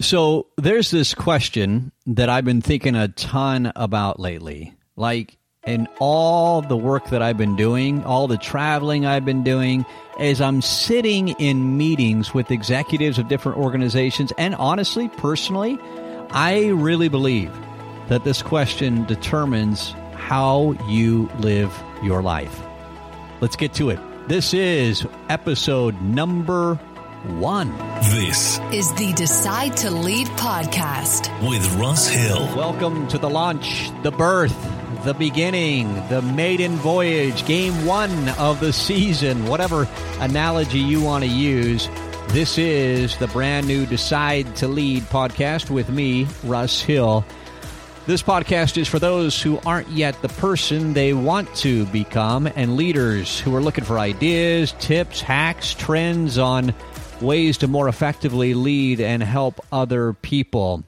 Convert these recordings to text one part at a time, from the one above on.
So there's this question that I've been thinking a ton about lately. Like, in all the work that I've been doing, all the traveling I've been doing, as I'm sitting in meetings with executives of different organizations, and honestly, personally, I really believe that this question determines how you live your life. Let's get to it. This is episode number one. This is the Decide to Lead podcast with Russ Hill. Welcome to the launch, the birth, the beginning, the maiden voyage, game one of the season, whatever analogy you want to use. This is the brand new Decide to Lead podcast with me, Russ Hill. This podcast is for those who aren't yet the person they want to become and leaders who are looking for ideas, tips, hacks, trends on ways to more effectively lead and help other people.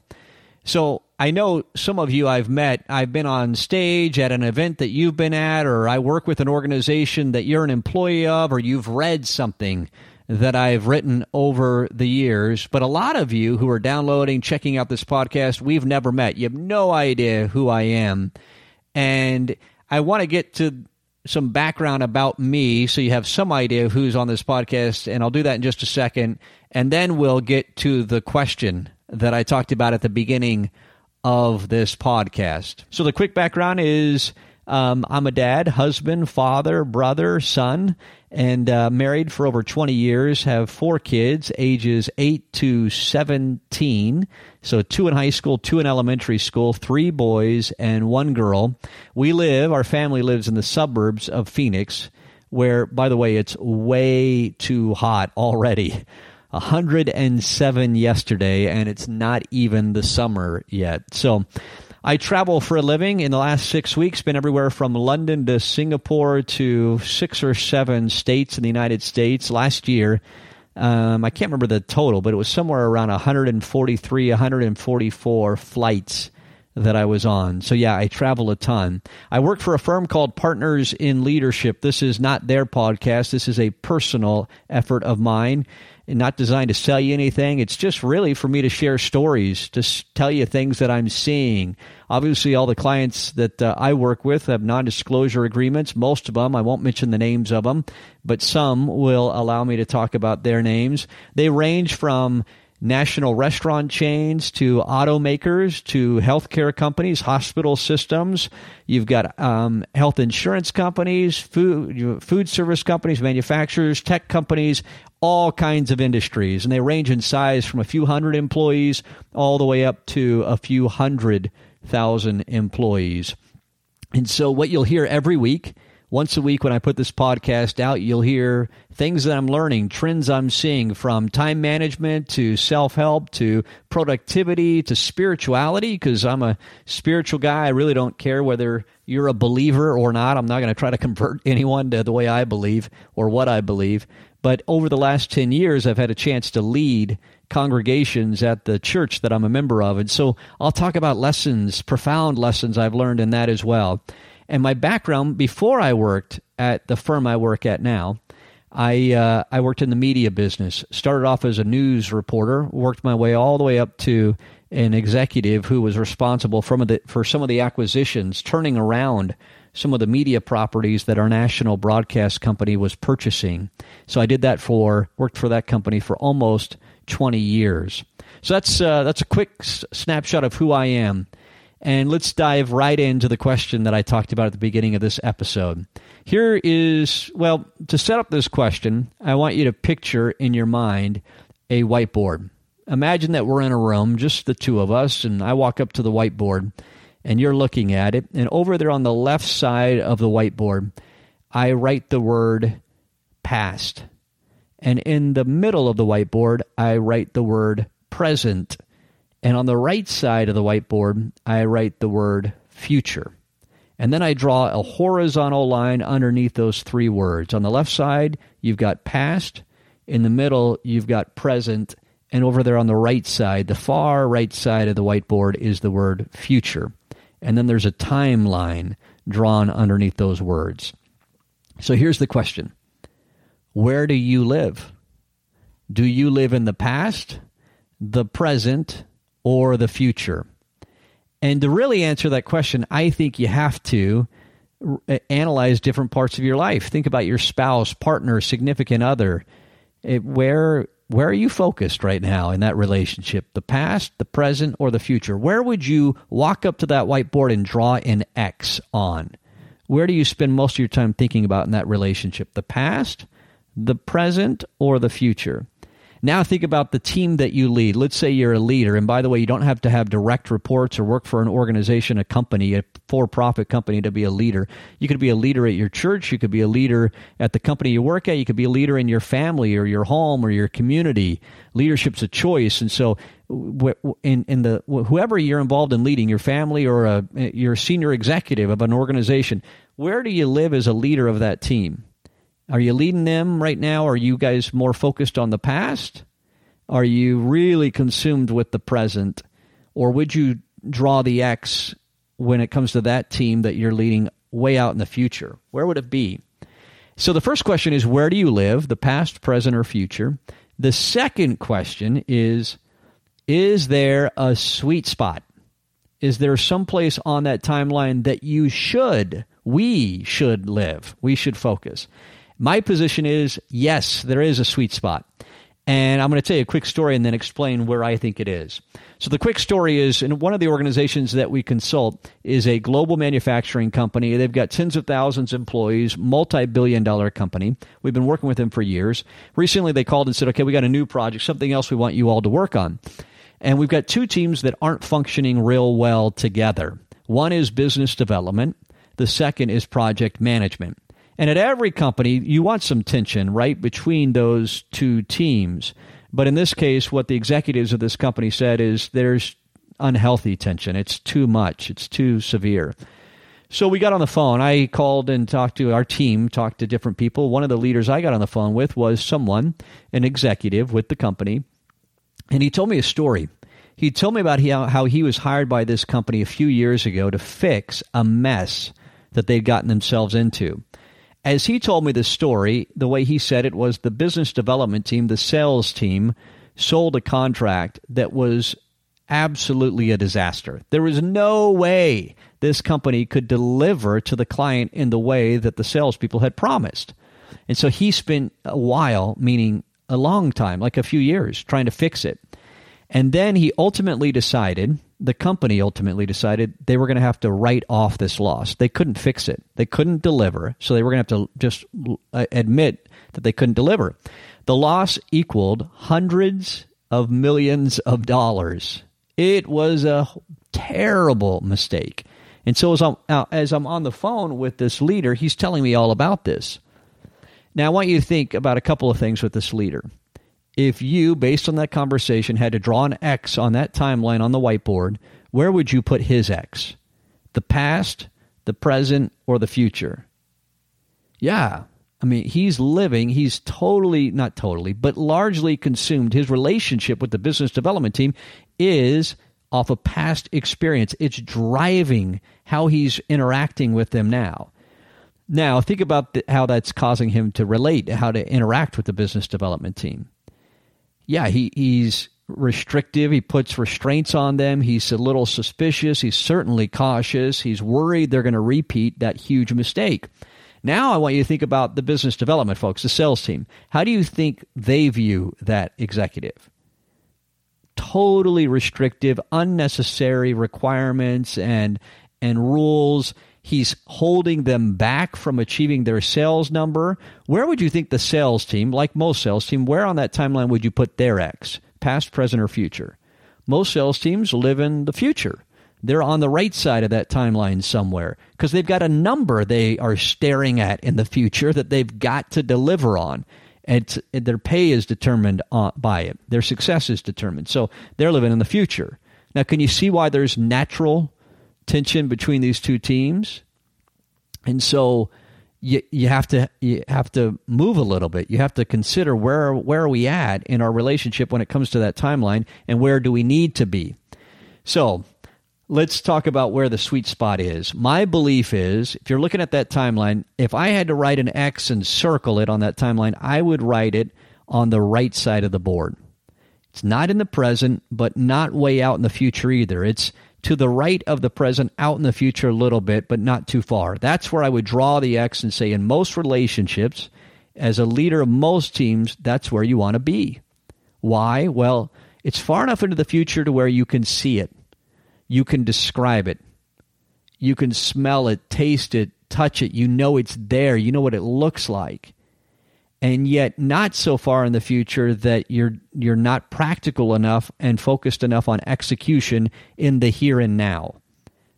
So I know some of you I've met. I've been on stage at an event that you've been at, or I work with an organization that you're an employee of, or you've read something that I've written over the years. But a lot of you who are downloading, checking out this podcast, we've never met. You have no idea who I am. And I want to get to some background about me so you have some idea of who's on this podcast, and I'll do that in just a second. And then we'll get to the question that I talked about at the beginning of this podcast. So, the quick background is um, I'm a dad, husband, father, brother, son, and uh, married for over 20 years. Have four kids, ages 8 to 17. So, two in high school, two in elementary school, three boys, and one girl. We live, our family lives in the suburbs of Phoenix, where, by the way, it's way too hot already. 107 yesterday, and it's not even the summer yet. So, I travel for a living. In the last six weeks, been everywhere from London to Singapore to six or seven states in the United States. Last year, um, I can't remember the total, but it was somewhere around 143, 144 flights that I was on. So yeah, I travel a ton. I work for a firm called Partners in Leadership. This is not their podcast. This is a personal effort of mine And not designed to sell you anything. It's just really for me to share stories, to tell you things that I'm seeing. Obviously, all the clients that uh, I work with have non disclosure agreements. Most of them, I won't mention the names of them, but some will allow me to talk about their names. They range from national restaurant chains to automakers to healthcare companies, hospital systems. You've got um, health insurance companies, food food service companies, manufacturers, tech companies, all kinds of industries, and they range in size from a few hundred employees all the way up to a few hundred thousand employees. And so, what you'll hear every week once a week when I put this podcast out, you'll hear things that I'm learning, trends I'm seeing from time management to self help to productivity to spirituality, because I'm a spiritual guy. I really don't care whether you're a believer or not. I'm not going to try to convert anyone to the way I believe or what I believe. But over the last 10 years, I've had a chance to lead congregations at the church that I'm a member of. And so I'll talk about lessons, profound lessons I've learned in that as well. And my background before I worked at the firm I work at now, I uh, I worked in the media business. Started off as a news reporter, worked my way all the way up to an executive who was responsible for, the, for some of the acquisitions, turning around some of the media properties that our national broadcast company was purchasing. So I did that for worked for that company for almost 20 years. So that's uh, that's a quick s- snapshot of who I am. And let's dive right into the question that I talked about at the beginning of this episode. Here is, well, to set up this question, I want you to picture in your mind a whiteboard. Imagine that we're in a room, just the two of us, and I walk up to the whiteboard and you're looking at it. And over there on the left side of the whiteboard, I write the word past. And in the middle of the whiteboard, I write the word present. And on the right side of the whiteboard, I write the word future. And then I draw a horizontal line underneath those three words. On the left side, you've got past. In the middle, you've got present. And over there on the right side, the far right side of the whiteboard, is the word future. And then there's a timeline drawn underneath those words. So here's the question Where do you live? Do you live in the past? the present, or the future? And to really answer that question, I think you have to uh, analyze different parts of your life. Think about your spouse, partner, significant other. It, where where are you focused right now in that relationship? The past, the present, or the future? Where would you walk up to that whiteboard and draw an X on? Where do you spend most of your time thinking about in that relationship? The past, the present, or the future? Now think about the team that you lead. Let's say you're a leader, and by the way, you don't have to have direct reports or work for an organization, a company, a for-profit company to be a leader. You could be a leader at your church. You could be a leader at the company you work at. You could be a leader in your family or your home or your community. Leadership's a choice, and so in in the whoever you're involved in leading, your family or a, your senior executive of an organization, where do you live as a leader of that team? Are you leading them right now? Are you guys more focused on the past? Are you really consumed with the present? Or would you draw the X when it comes to that team that you're leading way out in the future? Where would it be? So the first question is where do you live, the past, present, or future? The second question is is there a sweet spot? Is there some place on that timeline that you should, we should live? We should focus. My position is yes, there is a sweet spot. And I'm going to tell you a quick story and then explain where I think it is. So, the quick story is in one of the organizations that we consult is a global manufacturing company. They've got tens of thousands of employees, multi billion dollar company. We've been working with them for years. Recently, they called and said, okay, we got a new project, something else we want you all to work on. And we've got two teams that aren't functioning real well together. One is business development, the second is project management. And at every company, you want some tension, right, between those two teams. But in this case, what the executives of this company said is there's unhealthy tension. It's too much, it's too severe. So we got on the phone. I called and talked to our team, talked to different people. One of the leaders I got on the phone with was someone, an executive with the company, and he told me a story. He told me about how he was hired by this company a few years ago to fix a mess that they'd gotten themselves into. As he told me the story, the way he said it was the business development team, the sales team, sold a contract that was absolutely a disaster. There was no way this company could deliver to the client in the way that the salespeople had promised. And so he spent a while, meaning a long time, like a few years, trying to fix it. And then he ultimately decided, the company ultimately decided they were going to have to write off this loss. They couldn't fix it. They couldn't deliver. So they were going to have to just uh, admit that they couldn't deliver. The loss equaled hundreds of millions of dollars. It was a terrible mistake. And so as I'm, uh, as I'm on the phone with this leader, he's telling me all about this. Now, I want you to think about a couple of things with this leader if you, based on that conversation, had to draw an X on that timeline on the whiteboard, where would you put his X? The past, the present, or the future? Yeah. I mean, he's living, he's totally, not totally, but largely consumed. His relationship with the business development team is off of past experience. It's driving how he's interacting with them now. Now, think about the, how that's causing him to relate, how to interact with the business development team yeah, he, he's restrictive. He puts restraints on them. He's a little suspicious. He's certainly cautious. He's worried they're going to repeat that huge mistake. Now, I want you to think about the business development folks, the sales team. How do you think they view that executive? Totally restrictive, unnecessary requirements and and rules He's holding them back from achieving their sales number. Where would you think the sales team, like most sales team, where on that timeline would you put their X, past, present, or future? Most sales teams live in the future. They're on the right side of that timeline somewhere because they've got a number they are staring at in the future that they've got to deliver on. And their pay is determined uh, by it. Their success is determined. So they're living in the future. Now, can you see why there's natural tension between these two teams. And so you, you have to you have to move a little bit. You have to consider where where are we at in our relationship when it comes to that timeline and where do we need to be. So, let's talk about where the sweet spot is. My belief is if you're looking at that timeline, if I had to write an X and circle it on that timeline, I would write it on the right side of the board. It's not in the present, but not way out in the future either. It's to the right of the present, out in the future a little bit, but not too far. That's where I would draw the X and say, in most relationships, as a leader of most teams, that's where you want to be. Why? Well, it's far enough into the future to where you can see it, you can describe it, you can smell it, taste it, touch it. You know it's there, you know what it looks like and yet not so far in the future that you're you're not practical enough and focused enough on execution in the here and now.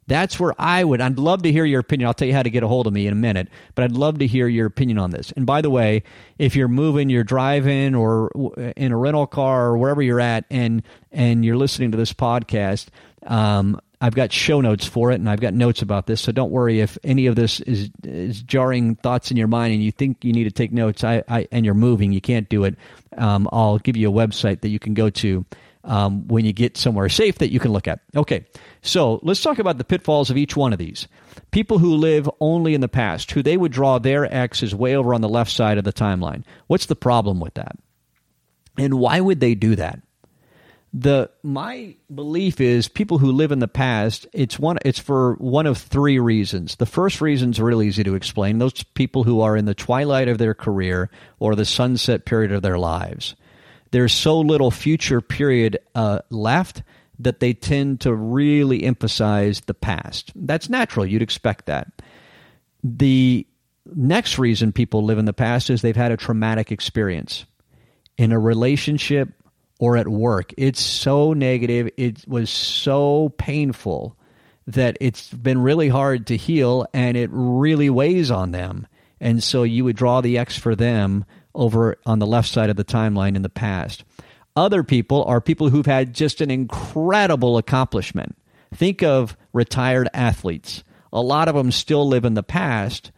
That's where I would. I'd love to hear your opinion. I'll tell you how to get a hold of me in a minute, but I'd love to hear your opinion on this. And by the way, if you're moving, you're driving, or in a rental car, or wherever you're at, and and you're listening to this podcast, um, I've got show notes for it, and I've got notes about this. So don't worry if any of this is is jarring thoughts in your mind, and you think you need to take notes. I, I and you're moving, you can't do it. Um, I'll give you a website that you can go to um, when you get somewhere safe that you can look at. Okay, so let's talk about the pitfalls of each one of these. People who live only in the past, who they would draw their X is way over on the left side of the timeline. What's the problem with that? And why would they do that? The my belief is people who live in the past it's one it's for one of three reasons. The first reason is really easy to explain. Those people who are in the twilight of their career or the sunset period of their lives. There's so little future period uh, left that they tend to really emphasize the past. That's natural. You'd expect that. The next reason people live in the past is they've had a traumatic experience. In a relationship or at work. It's so negative. It was so painful that it's been really hard to heal and it really weighs on them. And so you would draw the X for them over on the left side of the timeline in the past. Other people are people who've had just an incredible accomplishment. Think of retired athletes. A lot of them still live in the past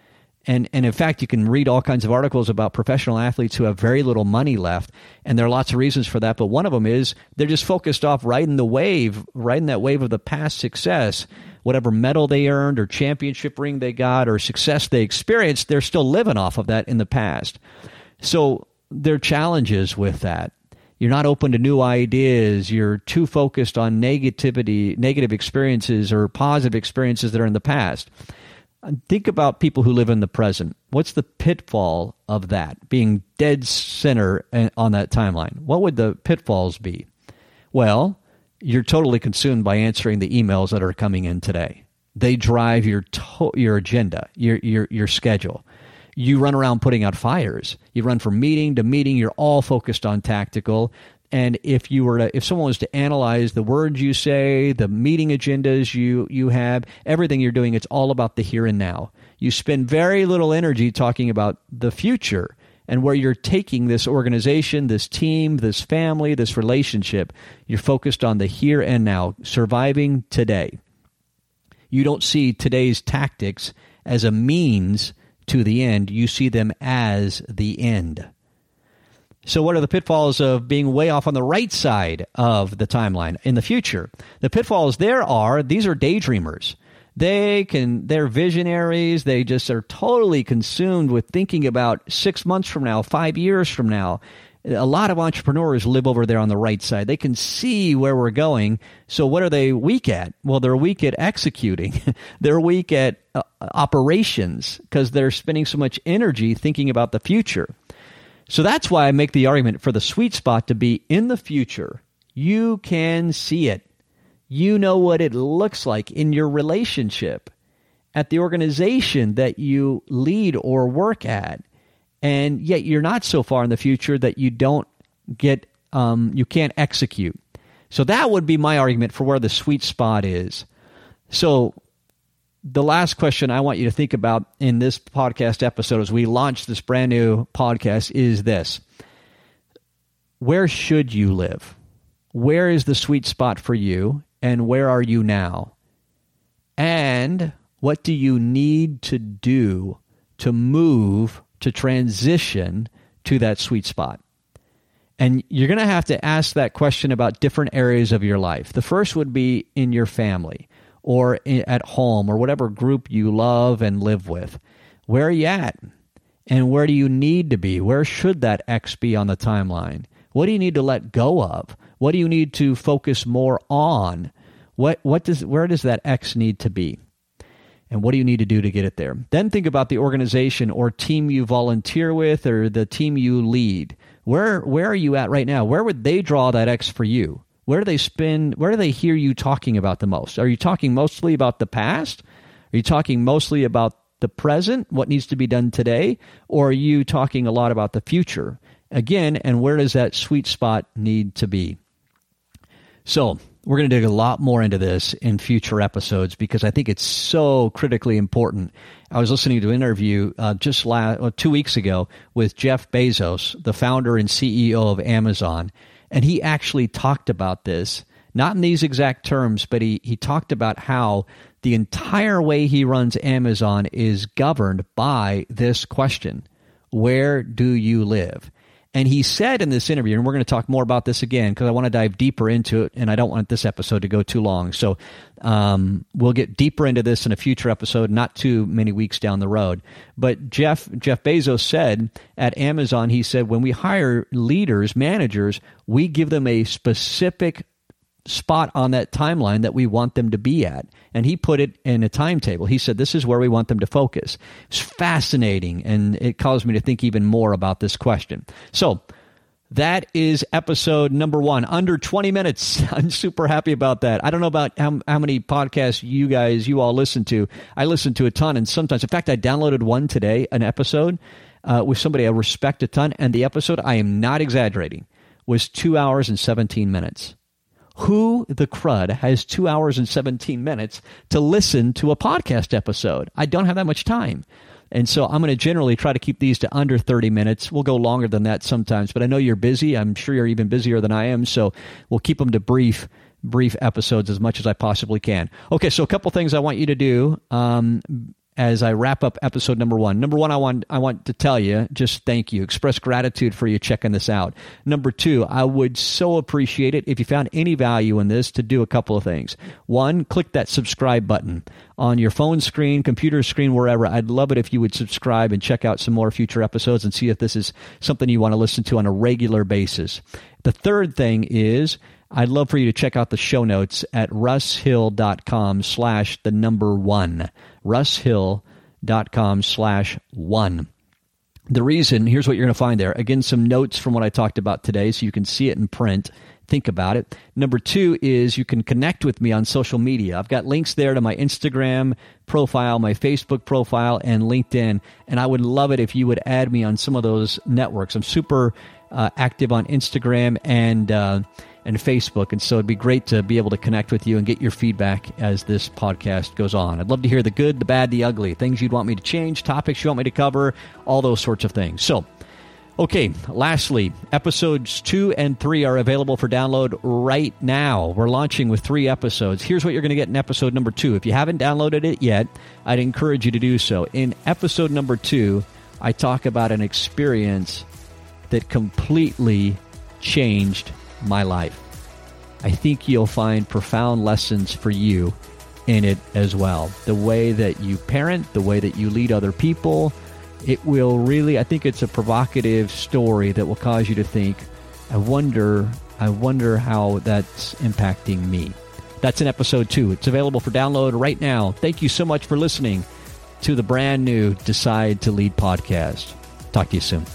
and, and in fact, you can read all kinds of articles about professional athletes who have very little money left. And there are lots of reasons for that. But one of them is they're just focused off riding the wave, riding that wave of the past success. Whatever medal they earned or championship ring they got or success they experienced, they're still living off of that in the past. So there are challenges with that. You're not open to new ideas. You're too focused on negativity, negative experiences or positive experiences that are in the past Uh, think about people who live in the present. What's the pitfall of that? Being dead center on that timeline. What would the pitfalls be? Well, you're totally consumed by answering the emails that are coming in today. They drive your to- your agenda, your your your schedule. You run around putting out fires. You run from meeting to meeting. You're all focused on tactical. And if you were to, if someone was to analyze the words you say, the meeting agendas you you have, everything you're doing, it's all about the here and now. You spend very little energy talking about the future and where you're taking this organization, this team, this family, this relationship. You're focused on the here and now, surviving today. You don't see today's tactics as a means to the end. You see them as the end. So, what are the pitfalls of being way off on the right side of the timeline in the future? The pitfalls there are these are daydreamers. They can, they're visionaries. They just are totally consumed with thinking about six months from now, five years from now. A lot of entrepreneurs live over there on the right side. They can see where we're going. So, what are they weak at? Well, they're weak at executing. they're weak at uh, operations because they're spending so much energy thinking about the future. So that's why I make the argument for the sweet spot to be in the future. You can see it. You know what it looks like in your relationship, at the organization that you lead or work at. And yet you're not so far in the future that you don't get, um, you can't execute. So that would be my argument for where the sweet spot is. So the last question I want you to think about in this podcast episode as we launch this brand new podcast is this Where should you live? Where is the sweet spot for you? And where are you now? And what do you need to do to move, to transition to that sweet spot? And you're going to have to ask that question about different areas of your life. The first would be in your family or at home or whatever group you love and live with. Where are you at? And where do you need to be? Where should that X be on the timeline? What do you need to let go of? What do you need to focus more on? What what does where does that X need to be? And what do you need to do to get it there? Then think about the organization or team you volunteer with or the team you lead. Where where are you at right now? Where would they draw that X for you? Where do they spend where do they hear you talking about the most? Are you talking mostly about the past? Are you talking mostly about the present, what needs to be done today, or are you talking a lot about the future? Again, and where does that sweet spot need to be? So, we're going to dig a lot more into this in future episodes because I think it's so critically important. I was listening to an interview uh, just last, well, two weeks ago with Jeff Bezos, the founder and CEO of Amazon, and he actually talked about this, not in these exact terms, but he, he talked about how the entire way he runs Amazon is governed by this question Where do you live? And he said in this interview, and we're going to talk more about this again because I want to dive deeper into it, and I don't want this episode to go too long. So um, we'll get deeper into this in a future episode, not too many weeks down the road. But Jeff Jeff Bezos said at Amazon, he said when we hire leaders, managers, we give them a specific spot on that timeline that we want them to be at. And he put it in a timetable. He said, This is where we want them to focus. It's fascinating, and it caused me to think even more about this question. So, that is episode number one, under 20 minutes. I'm super happy about that. I don't know about how, how many podcasts you guys, you all listen to. I listen to a ton, and sometimes, in fact, I downloaded one today, an episode uh, with somebody I respect a ton, and the episode, I am not exaggerating, was two hours and 17 minutes. Who the crud has two hours and 17 minutes to listen to a podcast episode? I don't have that much time. And so I'm going to generally try to keep these to under 30 minutes. We'll go longer than that sometimes, but I know you're busy. I'm sure you're even busier than I am. So we'll keep them to brief brief episodes as much as I possibly can. Okay, so a couple things I want you to do. Um, as I wrap up episode number one. Number one, I want I want to tell you just thank you, express gratitude for you checking this out. Number two, I would so appreciate it if you found any value in this to do a couple of things. One, click that subscribe button on your phone screen, computer screen, wherever. I'd love it if you would subscribe and check out some more future episodes and see if this is something you want to listen to on a regular basis. The third thing is I'd love for you to check out the show notes at russhill.com slash the number one. russhill.com slash one. The reason, here's what you're going to find there. Again, some notes from what I talked about today so you can see it in print. Think about it. Number two is you can connect with me on social media. I've got links there to my Instagram profile, my Facebook profile, and LinkedIn. And I would love it if you would add me on some of those networks. I'm super uh, active on Instagram and uh, and Facebook. And so it'd be great to be able to connect with you and get your feedback as this podcast goes on. I'd love to hear the good, the bad, the ugly, things you'd want me to change, topics you want me to cover, all those sorts of things. So, okay, lastly, episodes two and three are available for download right now. We're launching with three episodes. Here's what you're going to get in episode number two. If you haven't downloaded it yet, I'd encourage you to do so. In episode number two, I talk about an experience that completely changed my life. I think you'll find profound lessons for you in it as well. The way that you parent, the way that you lead other people, it will really, I think it's a provocative story that will cause you to think, I wonder, I wonder how that's impacting me. That's in episode two. It's available for download right now. Thank you so much for listening to the brand new Decide to Lead podcast. Talk to you soon.